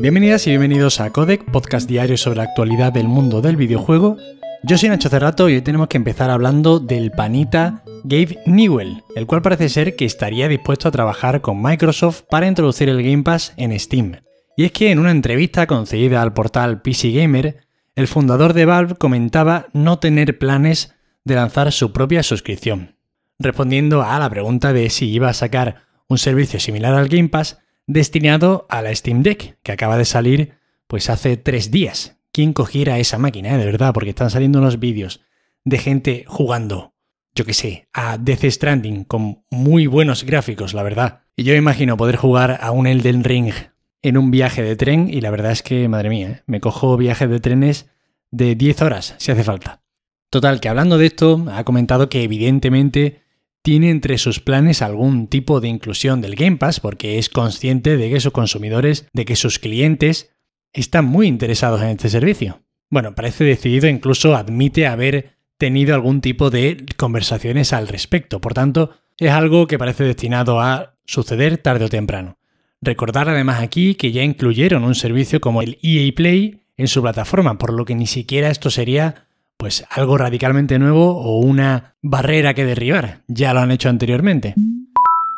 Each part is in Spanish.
Bienvenidas y bienvenidos a Codec, podcast diario sobre la actualidad del mundo del videojuego. Yo soy Nacho Cerrato y hoy tenemos que empezar hablando del panita Gabe Newell, el cual parece ser que estaría dispuesto a trabajar con Microsoft para introducir el Game Pass en Steam. Y es que en una entrevista concedida al portal PC Gamer, el fundador de Valve comentaba no tener planes de lanzar su propia suscripción, respondiendo a la pregunta de si iba a sacar un servicio similar al Game Pass destinado a la Steam Deck, que acaba de salir pues hace tres días. ¿Quién cogiera esa máquina, eh? de verdad? Porque están saliendo unos vídeos de gente jugando, yo qué sé, a Death Stranding con muy buenos gráficos, la verdad. Y yo imagino poder jugar a un Elden Ring en un viaje de tren y la verdad es que, madre mía, ¿eh? me cojo viajes de trenes de 10 horas si hace falta. Total, que hablando de esto, ha comentado que evidentemente tiene entre sus planes algún tipo de inclusión del Game Pass porque es consciente de que sus consumidores, de que sus clientes están muy interesados en este servicio. Bueno, parece decidido, incluso admite haber tenido algún tipo de conversaciones al respecto, por tanto, es algo que parece destinado a suceder tarde o temprano. Recordar además aquí que ya incluyeron un servicio como el EA Play en su plataforma, por lo que ni siquiera esto sería pues algo radicalmente nuevo o una barrera que derribar. Ya lo han hecho anteriormente.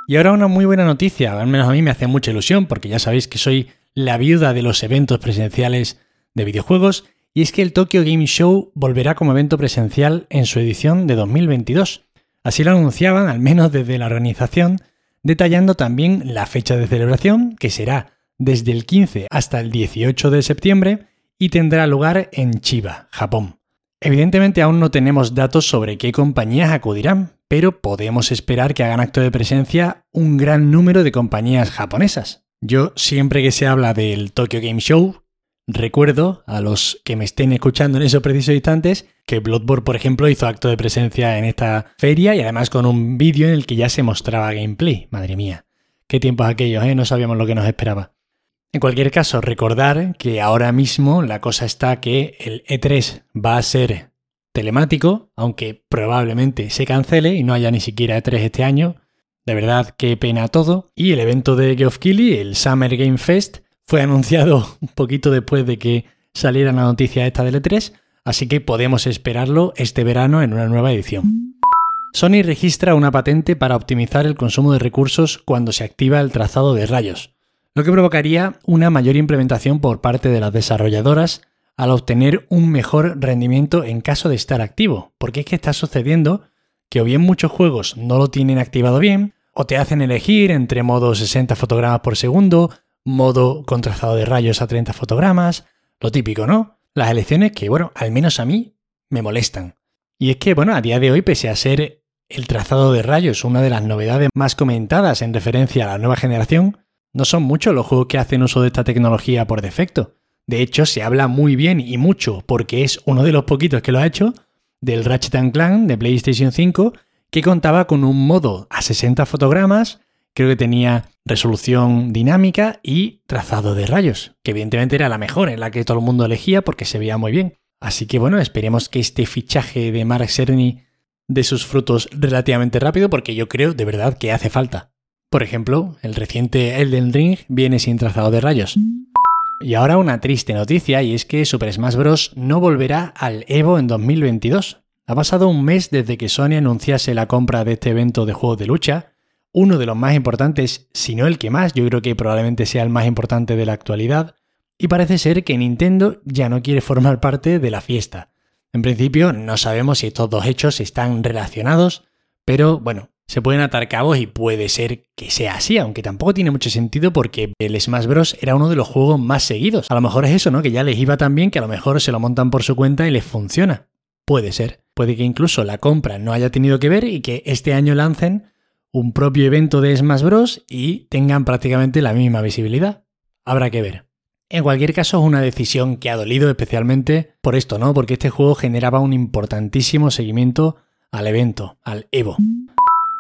Y ahora una muy buena noticia, al menos a mí me hace mucha ilusión porque ya sabéis que soy la viuda de los eventos presenciales de videojuegos y es que el Tokyo Game Show volverá como evento presencial en su edición de 2022. Así lo anunciaban, al menos desde la organización, detallando también la fecha de celebración, que será desde el 15 hasta el 18 de septiembre y tendrá lugar en Chiba, Japón. Evidentemente aún no tenemos datos sobre qué compañías acudirán, pero podemos esperar que hagan acto de presencia un gran número de compañías japonesas. Yo siempre que se habla del Tokyo Game Show, recuerdo a los que me estén escuchando en esos precisos instantes que Bloodborne, por ejemplo, hizo acto de presencia en esta feria y además con un vídeo en el que ya se mostraba gameplay. Madre mía, qué tiempos aquellos, ¿eh? No sabíamos lo que nos esperaba. En cualquier caso, recordar que ahora mismo la cosa está que el E3 va a ser telemático, aunque probablemente se cancele y no haya ni siquiera E3 este año. De verdad, qué pena todo. Y el evento de Geoff Keighley, el Summer Game Fest, fue anunciado un poquito después de que saliera la noticia esta del E3, así que podemos esperarlo este verano en una nueva edición. Sony registra una patente para optimizar el consumo de recursos cuando se activa el trazado de rayos lo que provocaría una mayor implementación por parte de las desarrolladoras al obtener un mejor rendimiento en caso de estar activo, porque es que está sucediendo que o bien muchos juegos no lo tienen activado bien, o te hacen elegir entre modo 60 fotogramas por segundo, modo contrastado de rayos a 30 fotogramas, lo típico, ¿no? Las elecciones que, bueno, al menos a mí me molestan. Y es que, bueno, a día de hoy, pese a ser el trazado de rayos una de las novedades más comentadas en referencia a la nueva generación, no son muchos los juegos que hacen uso de esta tecnología por defecto. De hecho, se habla muy bien y mucho, porque es uno de los poquitos que lo ha hecho, del Ratchet Clank de PlayStation 5, que contaba con un modo a 60 fotogramas, creo que tenía resolución dinámica y trazado de rayos, que evidentemente era la mejor, en la que todo el mundo elegía porque se veía muy bien. Así que bueno, esperemos que este fichaje de Mark Cerny dé sus frutos relativamente rápido, porque yo creo de verdad que hace falta. Por ejemplo, el reciente Elden Ring viene sin trazado de rayos. Y ahora una triste noticia y es que Super Smash Bros. no volverá al Evo en 2022. Ha pasado un mes desde que Sony anunciase la compra de este evento de juegos de lucha, uno de los más importantes, si no el que más, yo creo que probablemente sea el más importante de la actualidad, y parece ser que Nintendo ya no quiere formar parte de la fiesta. En principio no sabemos si estos dos hechos están relacionados, pero bueno, se pueden atar cabos y puede ser que sea así, aunque tampoco tiene mucho sentido porque el Smash Bros. era uno de los juegos más seguidos. A lo mejor es eso, ¿no? Que ya les iba tan bien que a lo mejor se lo montan por su cuenta y les funciona. Puede ser. Puede que incluso la compra no haya tenido que ver y que este año lancen un propio evento de Smash Bros. y tengan prácticamente la misma visibilidad. Habrá que ver. En cualquier caso, es una decisión que ha dolido especialmente por esto, ¿no? Porque este juego generaba un importantísimo seguimiento al evento, al Evo.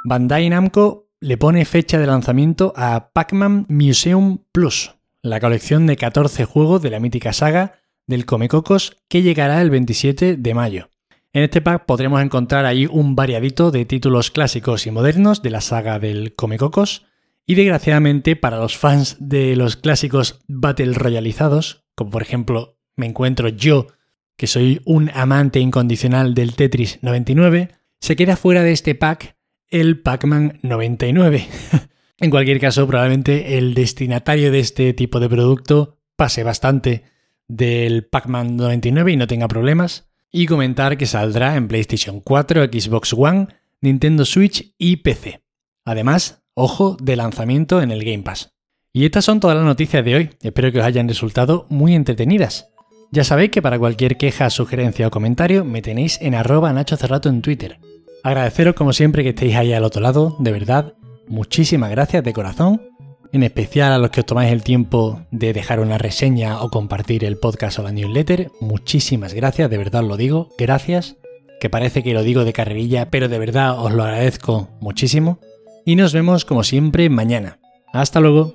Bandai Namco le pone fecha de lanzamiento a Pac-Man Museum Plus, la colección de 14 juegos de la mítica saga del Comecocos que llegará el 27 de mayo. En este pack podremos encontrar ahí un variadito de títulos clásicos y modernos de la saga del Comecocos, Y desgraciadamente para los fans de los clásicos Battle Royalizados, como por ejemplo me encuentro yo, que soy un amante incondicional del Tetris 99, se queda fuera de este pack el Pac-Man 99. en cualquier caso, probablemente el destinatario de este tipo de producto pase bastante del Pac-Man 99 y no tenga problemas. Y comentar que saldrá en PlayStation 4, Xbox One, Nintendo Switch y PC. Además, ojo de lanzamiento en el Game Pass. Y estas son todas las noticias de hoy. Espero que os hayan resultado muy entretenidas. Ya sabéis que para cualquier queja, sugerencia o comentario me tenéis en arroba Nacho Cerrato en Twitter. Agradeceros como siempre que estéis ahí al otro lado, de verdad. Muchísimas gracias de corazón en especial a los que os tomáis el tiempo de dejar una reseña o compartir el podcast o la newsletter. Muchísimas gracias, de verdad os lo digo, gracias, que parece que lo digo de carrerilla, pero de verdad os lo agradezco muchísimo. Y nos vemos como siempre mañana. Hasta luego.